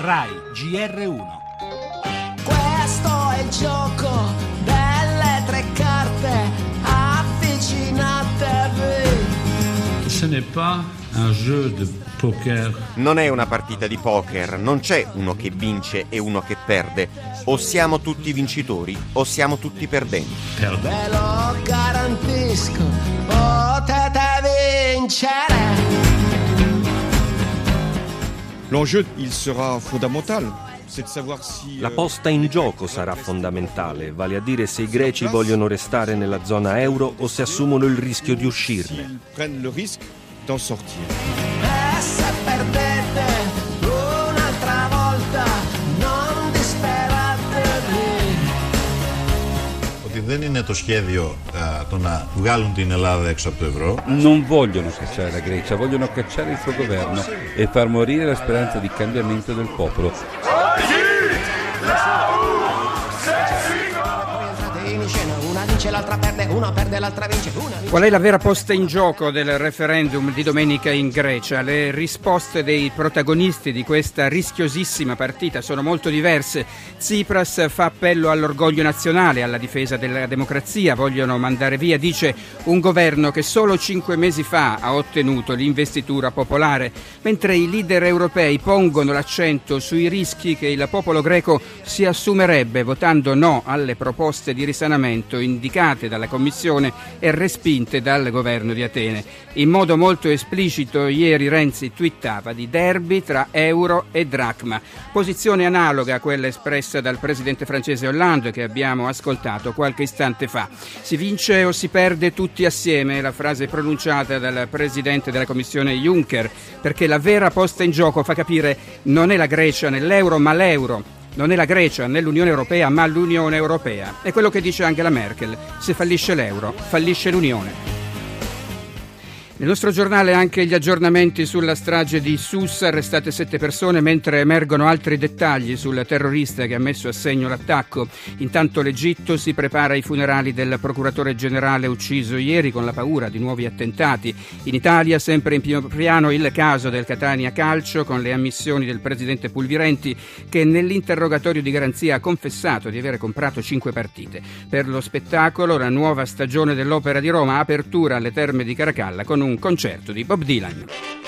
RAI GR1. Questo è il gioco delle tre carte avvicinatevi. Ce n'est pas un jeu de poker. Non è una partita di poker, non c'è uno che vince e uno che perde. O siamo tutti vincitori o siamo tutti perdenti. Perdre. Ve lo garantisco, potete L'enjeu, il sera fondamental. La euh, posta in gioco sarà fondamentale, vale a dire se i greci vogliono restare nella zona euro o se assumono il rischio di uscirne. ότι δεν είναι το σχέδιο α, το να βγάλουν την Ελλάδα έξω από το ευρώ. Non vogliono cacciare la Grecia, vogliono cacciare il suo governo e far morire la speranza di cambiamento del popolo. Scena, una vince, l'altra perde, una perde, l'altra vince, una vince. Qual è la vera posta in gioco del referendum di domenica in Grecia? Le risposte dei protagonisti di questa rischiosissima partita sono molto diverse. Tsipras fa appello all'orgoglio nazionale, alla difesa della democrazia, vogliono mandare via, dice, un governo che solo cinque mesi fa ha ottenuto l'investitura popolare, mentre i leader europei pongono l'accento sui rischi che il popolo greco si assumerebbe votando no alle proposte di risanamento indicate dalla Commissione e respinte dal governo di Atene. In modo molto esplicito ieri Renzi twittava di derby tra euro e dracma, posizione analoga a quella espressa dal presidente francese Hollande che abbiamo ascoltato qualche istante fa. Si vince o si perde tutti assieme, la frase pronunciata dal presidente della Commissione Juncker, perché la vera posta in gioco fa capire non è la Grecia nell'euro ma l'euro. Non è la Grecia né l'Unione Europea, ma l'Unione Europea. È quello che dice Angela Merkel. Se fallisce l'euro, fallisce l'Unione. Nel nostro giornale anche gli aggiornamenti sulla strage di Sussa, arrestate sette persone, mentre emergono altri dettagli sul terrorista che ha messo a segno l'attacco. Intanto l'Egitto si prepara ai funerali del procuratore generale ucciso ieri con la paura di nuovi attentati. In Italia sempre in primo piano il caso del Catania Calcio con le ammissioni del presidente Pulvirenti che nell'interrogatorio di garanzia ha confessato di aver comprato cinque partite. Per lo spettacolo la nuova stagione dell'Opera di Roma, apertura alle terme di Caracalla con un concerto di Bob Dylan.